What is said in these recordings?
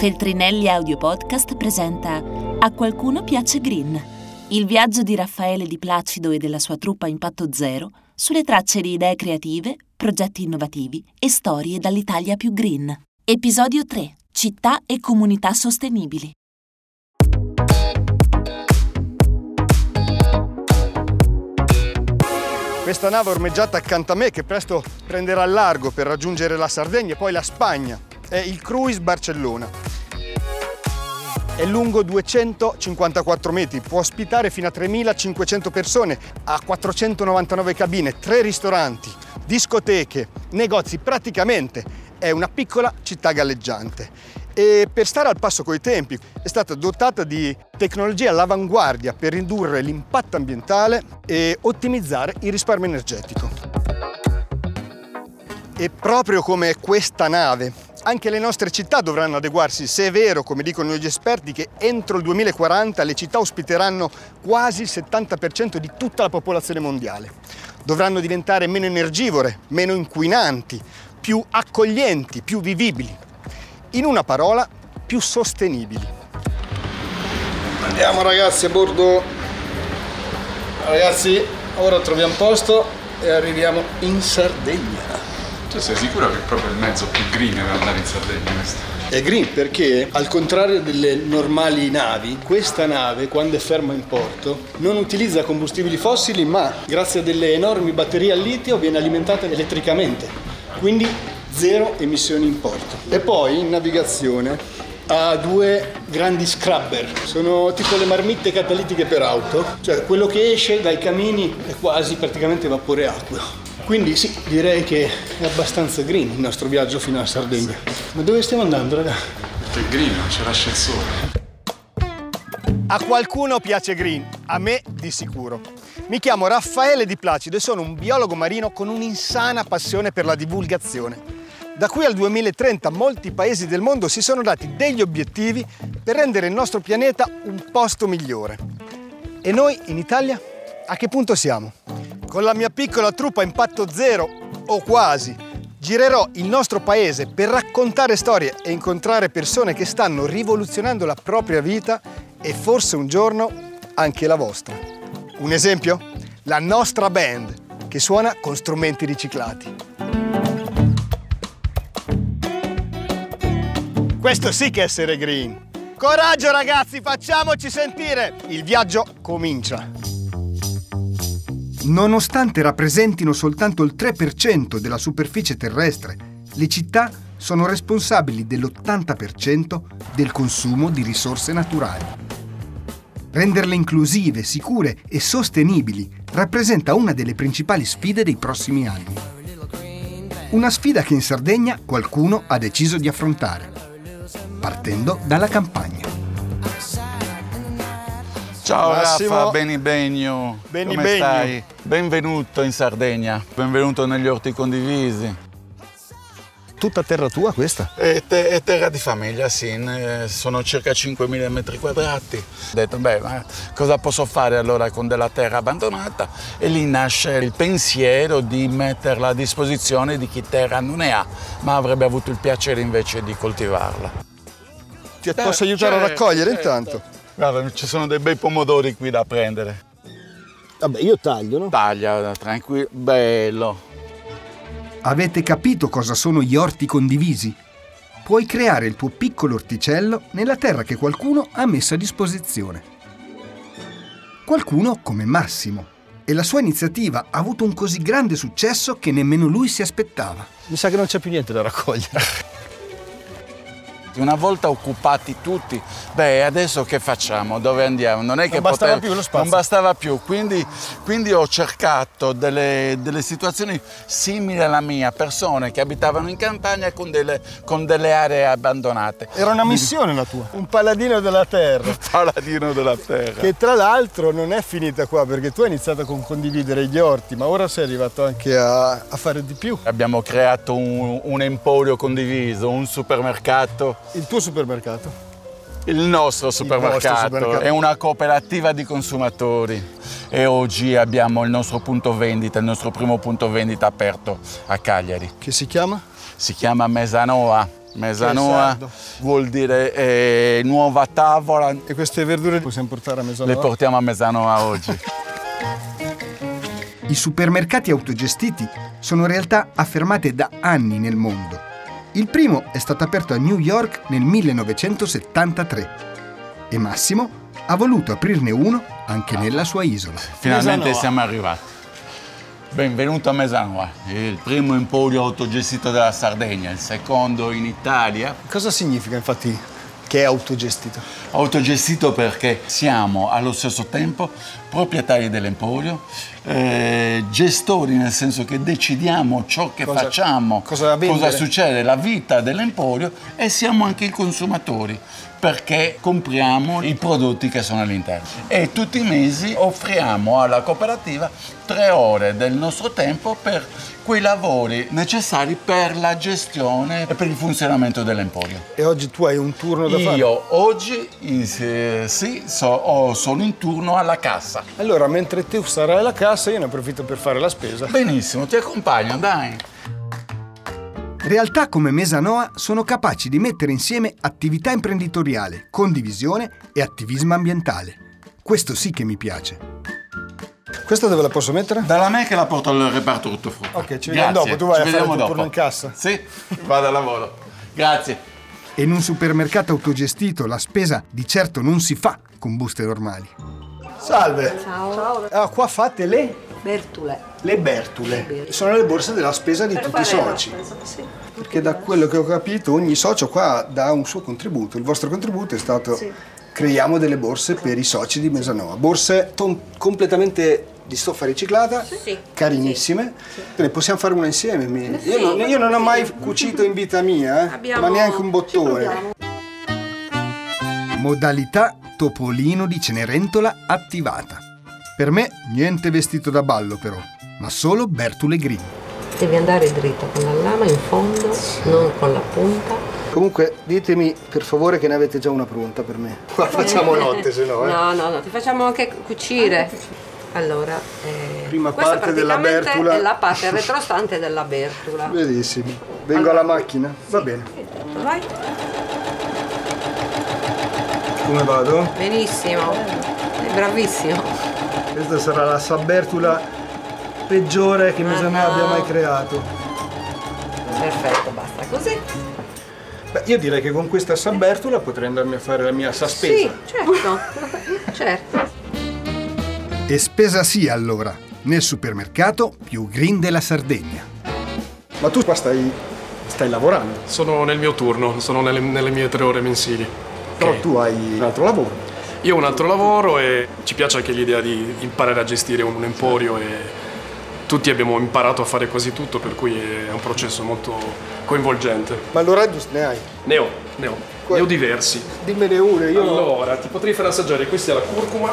Feltrinelli Audio Podcast presenta A qualcuno piace Green, il viaggio di Raffaele Di Placido e della sua truppa Impatto Zero sulle tracce di idee creative, progetti innovativi e storie dall'Italia più green. Episodio 3. Città e comunità sostenibili. Questa nave ormeggiata accanto a me che presto prenderà largo per raggiungere la Sardegna e poi la Spagna è il Cruise Barcellona. È lungo 254 metri, può ospitare fino a 3.500 persone, ha 499 cabine, 3 ristoranti, discoteche, negozi, praticamente è una piccola città galleggiante. E per stare al passo coi tempi è stata dotata di tecnologie all'avanguardia per ridurre l'impatto ambientale e ottimizzare il risparmio energetico. E proprio come questa nave, anche le nostre città dovranno adeguarsi, se è vero, come dicono gli esperti, che entro il 2040 le città ospiteranno quasi il 70% di tutta la popolazione mondiale. Dovranno diventare meno energivore, meno inquinanti, più accoglienti, più vivibili. In una parola, più sostenibili. Andiamo ragazzi a bordo. Ragazzi, ora troviamo posto e arriviamo in Sardegna. Tu sei sicuro che è proprio il mezzo più green per andare in Sardegna questo? È green perché, al contrario delle normali navi, questa nave, quando è ferma in porto, non utilizza combustibili fossili, ma grazie a delle enormi batterie al litio viene alimentata elettricamente. Quindi zero emissioni in porto. E poi in navigazione ha due grandi scrubber, sono tipo le marmitte catalitiche per auto, cioè quello che esce dai camini è quasi praticamente vapore acqueo. Quindi sì, direi che è abbastanza green il nostro viaggio fino a Sardegna. Ma dove stiamo andando, raga? Perché green non c'è l'ascensore. A qualcuno piace green, a me di sicuro. Mi chiamo Raffaele Di Placido e sono un biologo marino con un'insana passione per la divulgazione. Da qui al 2030 molti paesi del mondo si sono dati degli obiettivi per rendere il nostro pianeta un posto migliore. E noi in Italia a che punto siamo? Con la mia piccola truppa Impatto Zero, o quasi, girerò il nostro paese per raccontare storie e incontrare persone che stanno rivoluzionando la propria vita e forse un giorno anche la vostra. Un esempio? La nostra band, che suona con strumenti riciclati. Questo sì che è essere green. Coraggio ragazzi, facciamoci sentire! Il viaggio comincia. Nonostante rappresentino soltanto il 3% della superficie terrestre, le città sono responsabili dell'80% del consumo di risorse naturali. Renderle inclusive, sicure e sostenibili rappresenta una delle principali sfide dei prossimi anni. Una sfida che in Sardegna qualcuno ha deciso di affrontare, partendo dalla campagna. Ciao Massimo. Raffa, Beni Benio. Beni Come stai? Benvenuto in Sardegna, benvenuto negli orti condivisi. Tutta terra tua questa? È, te- è terra di famiglia, sì, ne- sono circa 5.000 metri quadrati. Ho detto, beh, ma cosa posso fare allora con della terra abbandonata? E lì nasce il pensiero di metterla a disposizione di chi terra non ne ha, ma avrebbe avuto il piacere invece di coltivarla. Ti posso aiutare a Certo, raccogliere certo. intanto? Guarda, ci sono dei bei pomodori qui da prendere. Vabbè, io taglio, no? Taglia, tranquillo, bello. Avete capito cosa sono gli orti condivisi? Puoi creare il tuo piccolo orticello nella terra che qualcuno ha messo a disposizione. Qualcuno come Massimo. E la sua iniziativa ha avuto un così grande successo che nemmeno lui si aspettava. Mi sa che non c'è più niente da raccogliere. Una volta occupati tutti, beh, adesso che facciamo? Dove andiamo? Non è che bastava potevo- più lo spazio. Non bastava più, quindi, quindi ho cercato delle, delle situazioni simili alla mia, persone che abitavano in campagna con delle, con delle aree abbandonate. Era una missione la tua. Un paladino della terra. Paladino della terra. Che tra l'altro non è finita qua perché tu hai iniziato con condividere gli orti, ma ora sei arrivato anche a, a fare di più. Abbiamo creato un, un emporio condiviso, un supermercato Il tuo supermercato. Il nostro supermercato, supermercato. è una cooperativa di consumatori e oggi abbiamo il nostro punto vendita, il nostro primo punto vendita aperto a Cagliari. Che si chiama? Si chiama Mesanoa. Mesanoa vuol dire eh, nuova tavola. E queste verdure le possiamo portare a Le Mesanoa? portiamo a Mesanoa oggi. I supermercati autogestiti sono realtà affermate da anni nel mondo. Il primo è stato aperto a New York nel 1973 e Massimo ha voluto aprirne uno anche nella sua isola. Finalmente siamo arrivati. Benvenuto a Mesanoa, il primo emporio autogestito della Sardegna, il secondo in Italia. Cosa significa infatti che è autogestito? Autogestito perché siamo allo stesso tempo proprietari dell'emporio, eh, gestori nel senso che decidiamo ciò che Cosa- facciamo, cosa vendere. succede, la vita dell'emporio e siamo anche i consumatori perché compriamo i prodotti che sono all'interno. E tutti i mesi offriamo alla cooperativa tre ore del nostro tempo per quei lavori necessari per la gestione e per il funzionamento dell'emporio. E oggi tu hai un turno da fare? Io oggi eh, sì, so- ho- sono in turno alla cassa. Allora, mentre tu sarai alla cassa, io ne approfitto per fare la spesa. Benissimo, ti accompagno, dai. Realtà come Mesanoa sono capaci di mettere insieme attività imprenditoriale, condivisione e attivismo ambientale. Questo sì che mi piace. Questa dove la posso mettere? Dalla me che la porto al reparto ortofrutta. Ok, ci vediamo dopo. Tu vai ci a fare il turno in cassa. Sì, vado al lavoro. Grazie. E in un supermercato autogestito la spesa di certo non si fa con buste normali. Salve. Ciao. Ah, qua fate le, Bertule. le Bertule. Sono le borse della spesa di tutti i soci. Sì. Perché da quello che ho capito ogni socio qua dà un suo contributo. Il vostro contributo è stato creiamo delle borse per i soci di Mesanoa. Borse ton- completamente di stoffa riciclata, Sì. carinissime. Ne possiamo fare una insieme. mi- Io, non, io non ho mai cucito in vita mia, eh, Abbiamo- ma neanche un bottone. Modalità Topolino di Cenerentola attivata. Per me niente vestito da ballo però, ma solo Bertule Green. Devi andare dritto con la lama in fondo, non con la punta. Comunque ditemi per favore che ne avete già una pronta per me. Qua facciamo notte se no, eh. No, no, no, ti facciamo anche cucire. Allora, eh, Prima parte della bertula. è la parte retrostante della bertula. Benissimo. Vengo alla macchina? Va bene. Vai. Come vado? Benissimo. Sei bravissimo. Questa sarà la sabbertula peggiore che Mesanoa no. abbia mai creato. Perfetto, basta così. Beh, io direi che con questa sabbertula potrei andarmi a fare la mia saspesa. Sì, certo. certo. E spesa sì allora, nel supermercato più green della Sardegna. Ma tu qua stai, stai lavorando. Sono nel mio turno, sono nelle, nelle mie tre ore mensili. Però Ok. tu hai un altro lavoro. Io ho un altro lavoro e ci piace anche l'idea di imparare a gestire un emporio e tutti abbiamo imparato a fare quasi tutto, per cui è un processo molto coinvolgente. Ma allora giusto ne hai? Ne ho, ne ho, ne ho diversi. Dimmene uno, io Allora, ti potrei far assaggiare, questa è la curcuma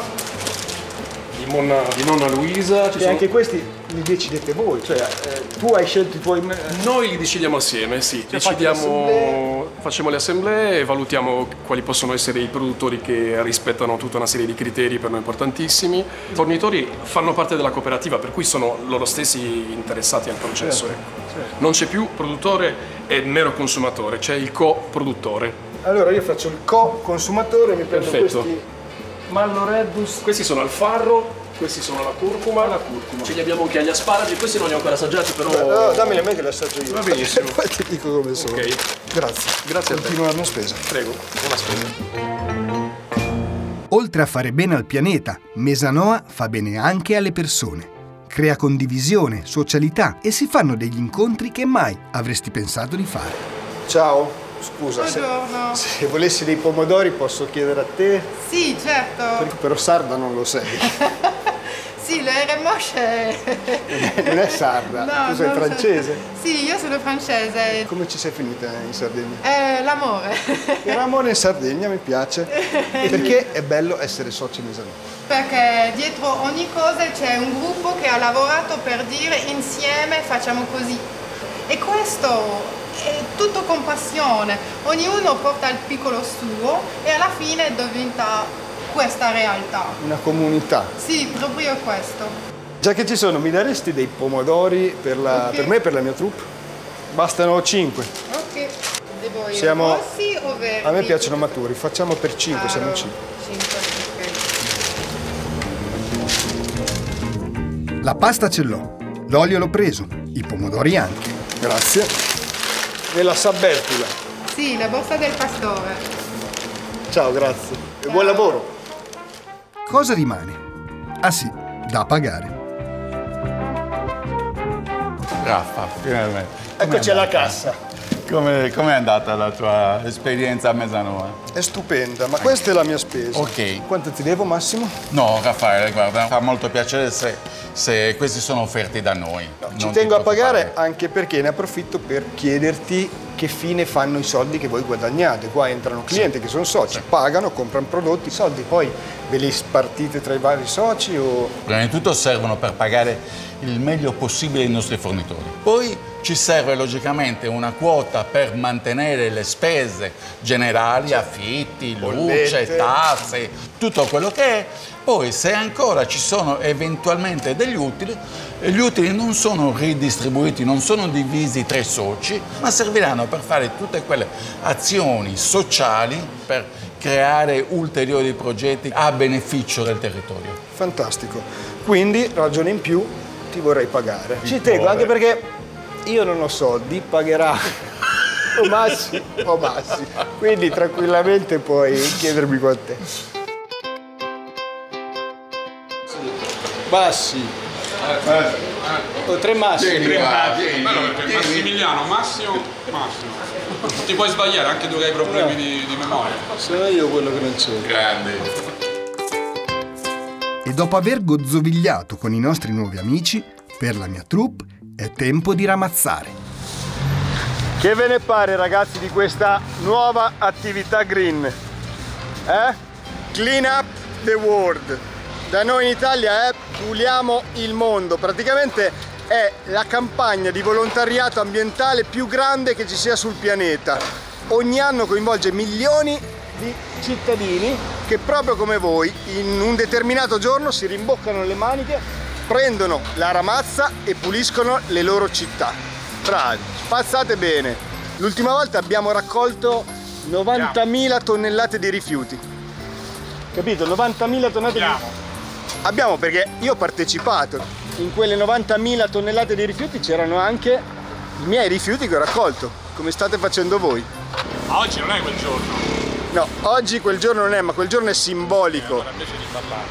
di, monna- di nonna Luisa. Ci E sono- anche questi li decidete voi, cioè eh, tu hai scelto i tuoi... Noi li decidiamo assieme, sì. Cioè, decidiamo, facciamo le assemblee e valutiamo quali possono essere i produttori che rispettano tutta una serie di criteri per noi importantissimi. I fornitori fanno parte della cooperativa, per cui sono loro stessi interessati al processo. Certo, ecco. Non c'è più produttore e mero consumatore, c'è il co-produttore. Allora io faccio il co-consumatore, mi prendo Perfetto. questi Malloreddus. Questi sono al farro, questi sono la curcuma. La curcuma. Ce li abbiamo anche agli asparagi, questi non li ho ancora assaggiati, però. No, dammeli a me che li assaggio io. Va benissimo. Poi ti dico come sono. Ok. Grazie. Grazie a te. Continua la mia spesa. Prego, buona spesa. Oltre a fare bene al pianeta, Mesanoa fa bene anche alle persone. Crea condivisione, socialità e si fanno degli incontri che mai avresti pensato di fare. Ciao, scusa, se, Buongiorno. se volessi dei pomodori posso chiedere a te, Sì, certo. però sarda non lo sei. Sì, RMOS è... Non è sarda, No, tu sei francese. Sì, io sono francese. Come ci sei finita in Sardegna? È l'amore. Per amore in Sardegna mi piace. E perché è bello essere soci Mesanoa. Perché dietro ogni cosa c'è un gruppo che ha lavorato per dire insieme facciamo così. E questo è tutto con passione. Ognuno porta il piccolo suo e alla fine diventa questa realtà. Una comunità. Sì, proprio questo. Già che ci sono, mi daresti dei pomodori per, la- Ok. per me e per la mia troupe? Bastano 5. Ok. Devo poi Siamo- rossi o verdi? A me piacciono maturi, facciamo per 5, siamo Claro, 5. cinque, ok. La pasta ce l'ho, l'olio l'ho preso, i pomodori anche. Grazie. E la sabbertula. Sì, la borsa del pastore. Ciao, grazie. E buon lavoro. Cosa rimane? Ah sì, da pagare. Raffa, finalmente. Eccoci alla cassa. Come è andata la tua esperienza a Mezzanoa? È stupenda, ma questa è la mia spesa. Ok. Quanto ti devo, Massimo? No, Raffaele, guarda, fa molto piacere se, se questi sono offerti da noi. Ci Non ti tengo a pagare anche perché ne approfitto per chiederti che fine fanno i soldi che voi guadagnate. Qua entrano clienti che sono soci, pagano, comprano prodotti, i soldi poi ve li spartite tra i vari soci o... Prima di tutto servono per pagare il meglio possibile i nostri fornitori. Poi ci serve logicamente una quota per mantenere le spese generali, affitti, Bollette. luce, tasse, tutto quello che è. Poi se ancora ci sono eventualmente degli utili, gli utili non sono ridistribuiti, non sono divisi tra i soci, ma serviranno per fare tutte quelle azioni sociali per creare ulteriori progetti a beneficio del territorio. Fantastico. Quindi, ragione in più, ti vorrei pagare. Ci tengo, anche perché io non ho soldi, pagherà o Massi o Massi. Quindi tranquillamente puoi chiedermi quant'è. Massi. O tre Massi. Bello perché Massimiliano, Massimo, Massimo. Ti puoi sbagliare anche tu che hai problemi di, di memoria. Sono io quello che non c'è. Grande. E dopo aver gozzovigliato con i nostri nuovi amici, per la mia troupe è tempo di ramazzare. Che ve ne pare ragazzi di questa nuova attività green? Eh? Clean up the world. Da noi in Italia è puliamo il mondo. Praticamente è la campagna di volontariato ambientale più grande che ci sia sul pianeta. Ogni anno coinvolge milioni di cittadini che proprio come voi in un determinato giorno si rimboccano le maniche, prendono la ramazza e puliscono le loro città. Bravi, spazzate bene. L'ultima volta abbiamo raccolto 90.000 tonnellate di rifiuti. Capito? 90.000 tonnellate di Abbiamo perché io ho partecipato. In quelle 90.000 tonnellate di rifiuti c'erano anche i miei rifiuti che ho raccolto, come state facendo voi. Ma oggi non è quel giorno. No, oggi quel giorno non è, ma quel giorno è simbolico. invece di parlare.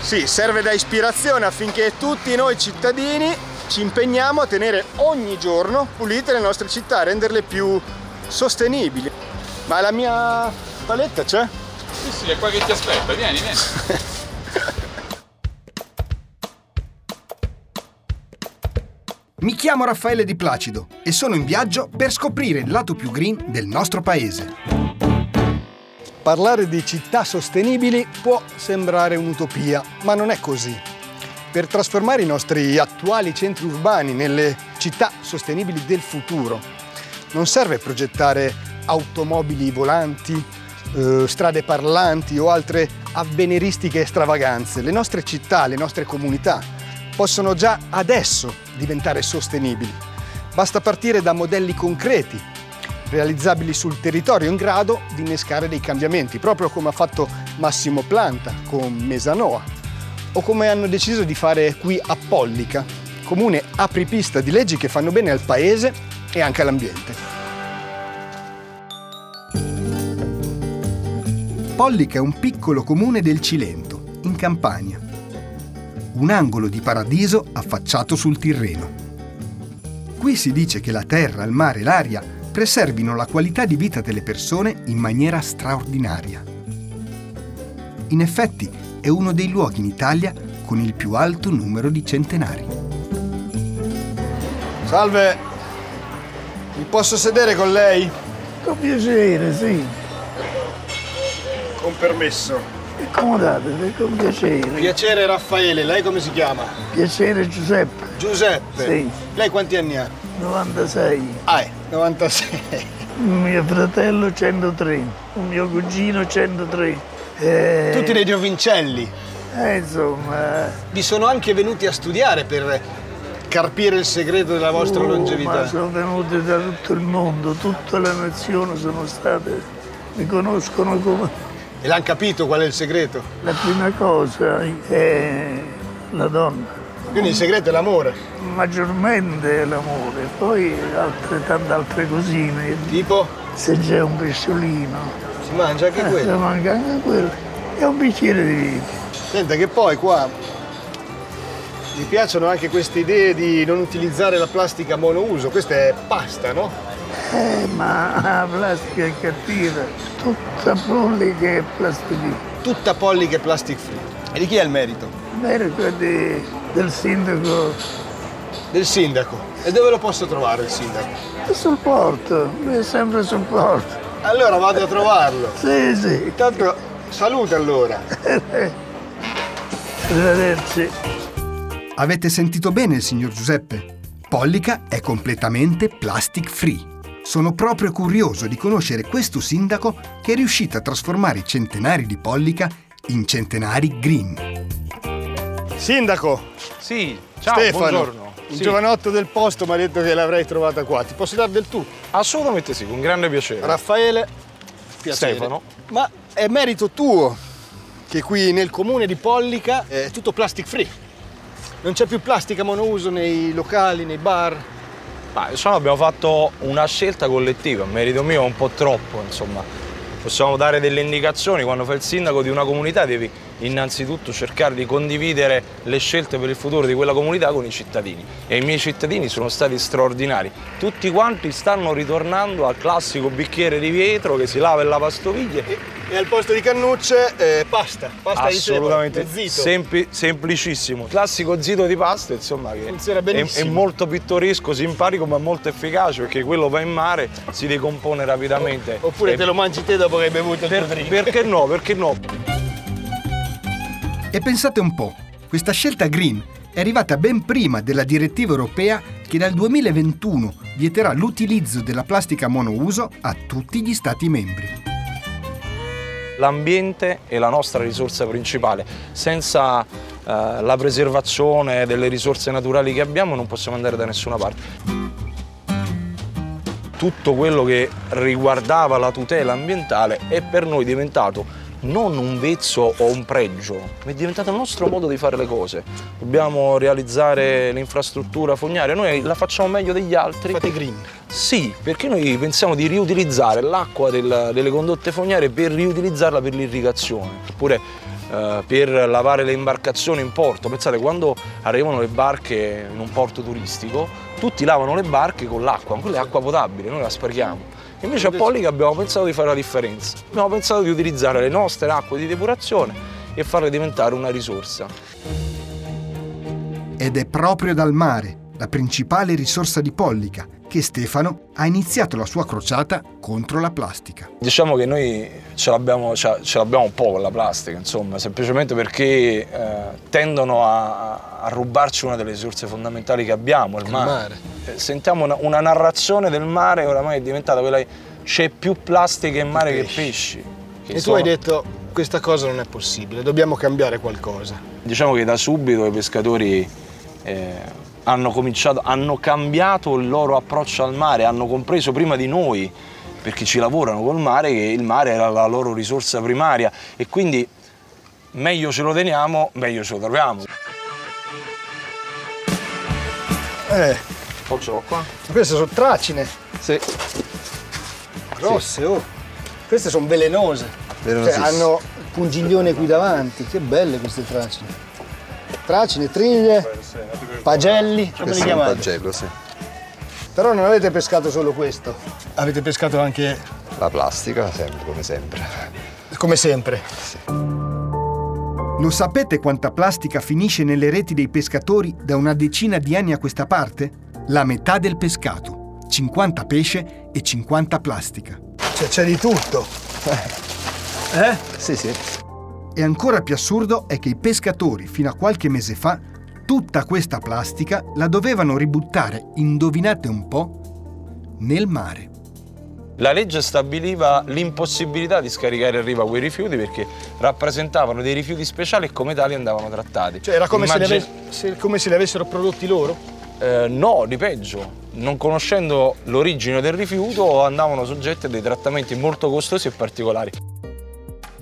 Sì, serve da ispirazione affinché tutti noi cittadini ci impegniamo a tenere ogni giorno pulite le nostre città, a renderle più sostenibili. Ma la mia paletta c'è? Sì, sì, è qua che ti aspetta, vieni, vieni. Mi chiamo Raffaele Di Placido e sono in viaggio per scoprire il lato più green del nostro paese. Parlare di città sostenibili può sembrare un'utopia, ma non è così. Per trasformare i nostri attuali centri urbani nelle città sostenibili del futuro non serve progettare automobili volanti, eh, strade parlanti o altre avveniristiche stravaganze. Le nostre città, le nostre comunità possono già adesso diventare sostenibili. Basta partire da modelli concreti, realizzabili sul territorio, in grado di innescare dei cambiamenti, proprio come ha fatto Massimo Planta con Mesanoa, o come hanno deciso di fare qui a Pollica, comune apripista di leggi che fanno bene al paese e anche all'ambiente. Pollica è un piccolo comune del Cilento, in Campania. Un angolo di paradiso affacciato sul Tirreno. Qui si dice che la terra, il mare e l'aria preservino la qualità di vita delle persone in maniera straordinaria. In effetti è uno dei luoghi in Italia con il più alto numero di centenari. Salve, mi posso sedere con lei? Con piacere, sì. Con permesso. Accomodate, con piacere. Piacere Raffaele, lei come si chiama? Piacere Giuseppe, Giuseppe. Sì. Lei quanti anni ha? 96. Ah, è 96. Mio fratello 103. Un mio cugino 103. Eh, Tutti dei giovincelli. eh, insomma, Vi sono anche venuti a studiare per carpire il segreto della vostra Oh, longevità? Sono venuti da tutto il mondo, tutte le nazioni sono state, mi conoscono come E l'hanno capito qual è il segreto? la prima cosa è la donna, Quindi il segreto è l'amore. maggiormente è l'amore, poi altre, tante altre cosine. Tipo? Se c'è un pesciolino, Si mangia anche eh, quello. manca anche quello, e un bicchiere di vino. Senta che poi qua mi piacciono anche queste idee di non utilizzare la plastica monouso. Questa è pasta, no? Eh, ma la plastica è cattiva, tutta pollica e plastica. Tutta pollica e plastic free. E di chi è il merito? Merito di- del sindaco Del sindaco. E dove lo posso trovare il sindaco? è sul porto, lui è sempre sul porto. Allora vado a trovarlo. Sì, sì. Intanto salute allora. Arrivederci. Avete sentito bene il signor Giuseppe? Pollica è completamente plastic free. Sono proprio curioso di conoscere questo sindaco che è riuscito a trasformare i centenari di Pollica in centenari green. Sindaco, Sì, ciao, Stefano, buongiorno. il Sì, giovanotto del posto mi ha detto che l'avrei trovata qua. Ti posso dare del tu? Assolutamente sì, con grande piacere. Raffaele, piacere. Stefano. Ma è merito tuo che qui nel comune di Pollica è tutto plastic free. Non c'è più plastica monouso nei locali, nei bar. Ma diciamo abbiamo fatto una scelta collettiva, merito mio un po' troppo, insomma. Possiamo dare delle indicazioni, quando fai il sindaco di una comunità devi innanzitutto cercare di condividere le scelte per il futuro di quella comunità con i cittadini. E i miei cittadini sono stati straordinari. Tutti quanti stanno ritornando al classico bicchiere di vetro che si lava e lavastoviglie E al posto di cannucce, eh, pasta. Pasta Assolutamente, di zito. Sempli- semplicissimo. Classico zito di pasta, insomma, che Funziona è, benissimo. è molto pittoresco, simpatico, ma molto efficace perché quello va in mare, si decompone rapidamente. Oppure E te lo mangi te dopo che hai bevuto il per- tuo drink. perché no? Perché no? E pensate un po', questa scelta green è arrivata ben prima della direttiva europea che dal 2021 vieterà l'utilizzo della plastica monouso a tutti gli Stati membri. L'ambiente è la nostra risorsa principale. Senza eh, la preservazione delle risorse naturali che abbiamo non possiamo andare da nessuna parte. Tutto quello che riguardava la tutela ambientale è per noi diventato non un vezzo o un pregio, ma è diventato il nostro modo di fare le cose. Dobbiamo realizzare l'infrastruttura fognaria, noi la facciamo meglio degli altri. Fate green. Sì, perché noi pensiamo di riutilizzare l'acqua del- delle condotte fognarie per riutilizzarla per l'irrigazione, oppure eh, per lavare le imbarcazioni in porto. Pensate, quando arrivano le barche in un porto turistico, tutti lavano le barche con l'acqua, ma quella è acqua potabile, noi la sprechiamo. Invece a Pollica abbiamo pensato di fare la differenza. Abbiamo pensato di utilizzare le nostre acque di depurazione e farle diventare una risorsa. Ed è proprio dal mare, la principale risorsa di Pollica, che Stefano ha iniziato la sua crociata contro la plastica. Diciamo che noi ce l'abbiamo, ce ce l'abbiamo un po' con la plastica, insomma, semplicemente perché eh, tendono a, a rubarci una delle risorse fondamentali che abbiamo, il mare. mare. Eh, Sentiamo una, una narrazione del mare oramai è diventata quella che c'è più plastica in mare che pesci. che E tu sono- hai detto questa cosa non è possibile, dobbiamo cambiare qualcosa. Diciamo che da subito i pescatori eh, hanno cominciato, hanno cambiato il loro approccio al mare, hanno compreso prima di noi, perché ci lavorano col mare, che il mare era la loro risorsa primaria e quindi meglio ce lo teniamo, meglio ce lo troviamo. Eh, Faccio qua? queste sono tracine, Sì. grosse, oh. Queste sono velenose. Cioè, hanno il pungiglione qui davanti. Che belle queste tracine. Tracine, triglie, pagelli, come li chiamate? pagello, sì. Però non avete pescato solo questo, avete pescato anche La plastica, sempre, come sempre. come sempre. Lo sapete quanta plastica finisce nelle reti dei pescatori da una decina di anni a questa parte? La metà del pescato, 50 pesce e 50 plastica. Cioè c'è di tutto. Eh? Sì, sì. E ancora più assurdo è che i pescatori, fino a qualche mese fa, tutta questa plastica la dovevano ributtare, indovinate un po', nel mare. La legge stabiliva l'impossibilità di scaricare in riva quei rifiuti perché rappresentavano dei rifiuti speciali e come tali andavano trattati. Cioè era come, se li, Immagin- ave- se- come se li avessero prodotti loro? Eh, no, di peggio. Non conoscendo l'origine del rifiuto andavano soggetti a dei trattamenti molto costosi e particolari.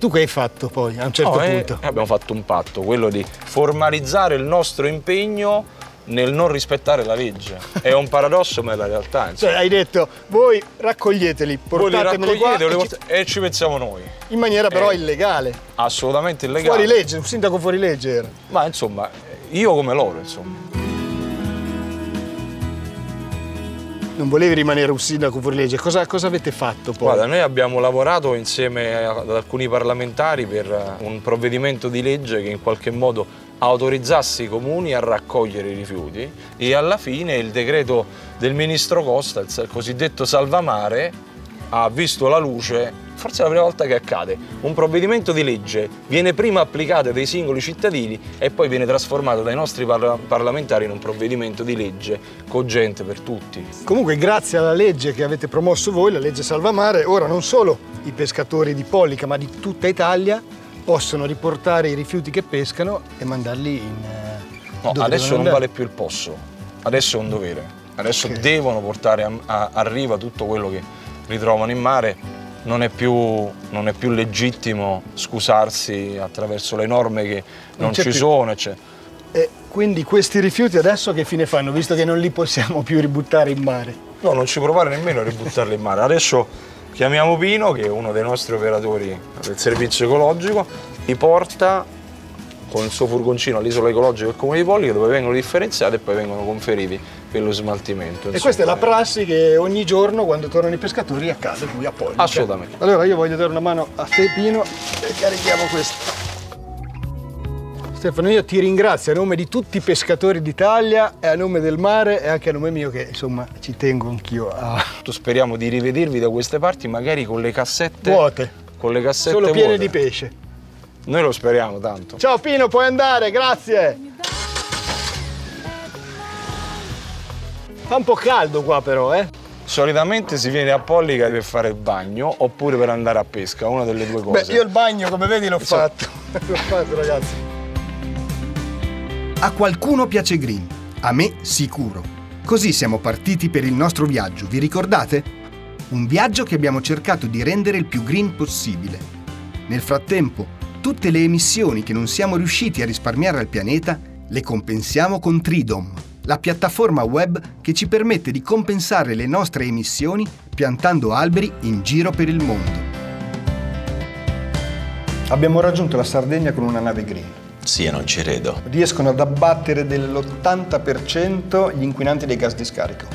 Tu che hai fatto poi a un certo No, eh, punto? abbiamo fatto un patto, quello di formalizzare il nostro impegno nel non rispettare la legge. È un paradosso, ma è la realtà. insomma. Cioè hai detto voi raccoglieteli, portatemeli qua e ci- e ci pensiamo noi. in maniera però Eh. illegale. Assolutamente illegale. Fuori legge, un sindaco fuori legge era. Ma insomma, io come loro, insomma. Non volevi rimanere un sindaco fuori legge, cosa, cosa avete fatto poi? Guarda, noi abbiamo lavorato insieme ad alcuni parlamentari per eh, un provvedimento di legge che in qualche modo autorizzasse i comuni a raccogliere i rifiuti e alla fine il decreto del ministro Costa, il cosiddetto salvamare, ha visto la luce, forse è la prima volta che accade, un provvedimento di legge viene prima applicato dai singoli cittadini e poi viene trasformato dai nostri parla- parlamentari in un provvedimento di legge cogente per tutti. Comunque grazie alla legge che avete promosso voi, la legge Salvamare, ora non solo i pescatori di Pollica ma di tutta Italia possono riportare i rifiuti che pescano e mandarli in... eh, No, adesso non vale più il posso, adesso è un dovere. Adesso Ok. devono portare a, a- a riva tutto quello che ritrovano in mare. Non è, più, non è più legittimo scusarsi attraverso le norme che non, c'è ci più. sono. Cioè. E quindi questi rifiuti adesso che fine fanno, visto che non li possiamo più ributtare in mare? No, non ci provare nemmeno a ributtarli in mare. Adesso chiamiamo Pino, che è uno dei nostri operatori del servizio ecologico, li porta con il suo furgoncino all'isola ecologica del comune di Pollica dove vengono differenziati e poi vengono conferiti per lo smaltimento. E insomma. questa è la prassi che ogni giorno quando tornano i pescatori accade qui a Pollica. Assolutamente. Allora io voglio dare una mano a Pepino e carichiamo questo. Stefano, io ti ringrazio a nome di tutti i pescatori d'Italia e a nome del mare e anche a nome mio che insomma ci tengo anch'io a... Speriamo di rivedervi da queste parti, magari con le cassette Vuote. Con le cassette Solo piene vuote. di pesce. Noi lo speriamo tanto. Ciao Pino, puoi andare, grazie. Fa un po' caldo qua però, eh? Solitamente si viene a Pollica per fare il bagno oppure per andare a pesca, una delle due cose. Beh, io il bagno, come vedi, l'ho Insomma. fatto. l'ho fatto, ragazzi. A qualcuno piace Green, a me sicuro. Così siamo partiti per il nostro viaggio, vi ricordate? Un viaggio che abbiamo cercato di rendere il più green possibile. Nel frattempo, tutte le emissioni che non siamo riusciti a risparmiare al pianeta le compensiamo con Tridom, la piattaforma web che ci permette di compensare le nostre emissioni piantando alberi in giro per il mondo. Abbiamo raggiunto la Sardegna con una nave green. Sì, non ci credo. Riescono ad abbattere dell'80% gli inquinanti dei gas di scarico.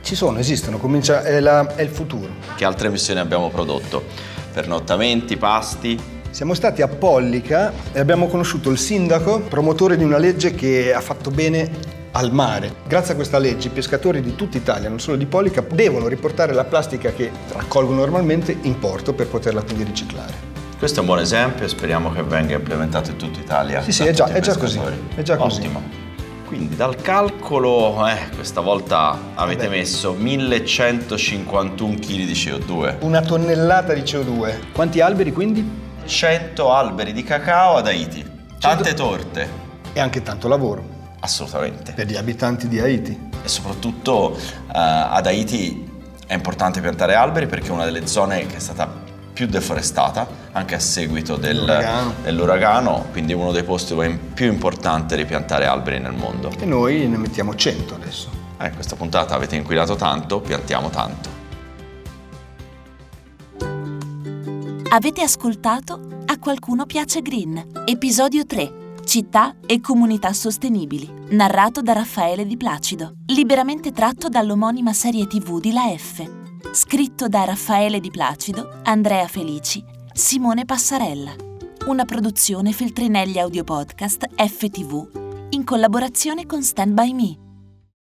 Ci sono, esistono, comincia, è, la- è il futuro. Che altre missioni abbiamo prodotto? Pernottamenti, pasti? Siamo stati a Pollica e abbiamo conosciuto il sindaco, promotore di una legge che ha fatto bene al mare. Grazie a questa legge i pescatori di tutta Italia, non solo di Pollica, devono riportare la plastica che raccolgono normalmente in porto per poterla quindi riciclare. Questo è un buon esempio e speriamo che venga implementato in tutta Italia. Sì, sì, è già- è già così, è già così. Ottimo. Quindi dal calcolo, eh, questa volta avete messo 1151 kg di CO2. Una tonnellata di CO2. Quanti alberi quindi? 100 alberi di cacao ad Haiti. Tante torte. E anche tanto lavoro. Assolutamente. Per gli abitanti di Haiti. E soprattutto eh, ad Haiti è importante piantare alberi perché è una delle zone che è stata più deforestata anche a seguito del- L'uragano. dell'uragano, quindi uno dei posti più importante ripiantare alberi nel mondo. E noi ne mettiamo 100 adesso. Eh, questa puntata avete inquinato tanto, piantiamo tanto. Avete ascoltato A qualcuno piace Green, episodio 3. Città e comunità sostenibili, narrato da Raffaele Di Placido, liberamente tratto dall'omonima serie TV di La F. Scritto da Raffaele Di Placido, Andrea Felici, Simone Passarella. Una produzione Feltrinelli Audio Podcast FTV in collaborazione con Stand By Me.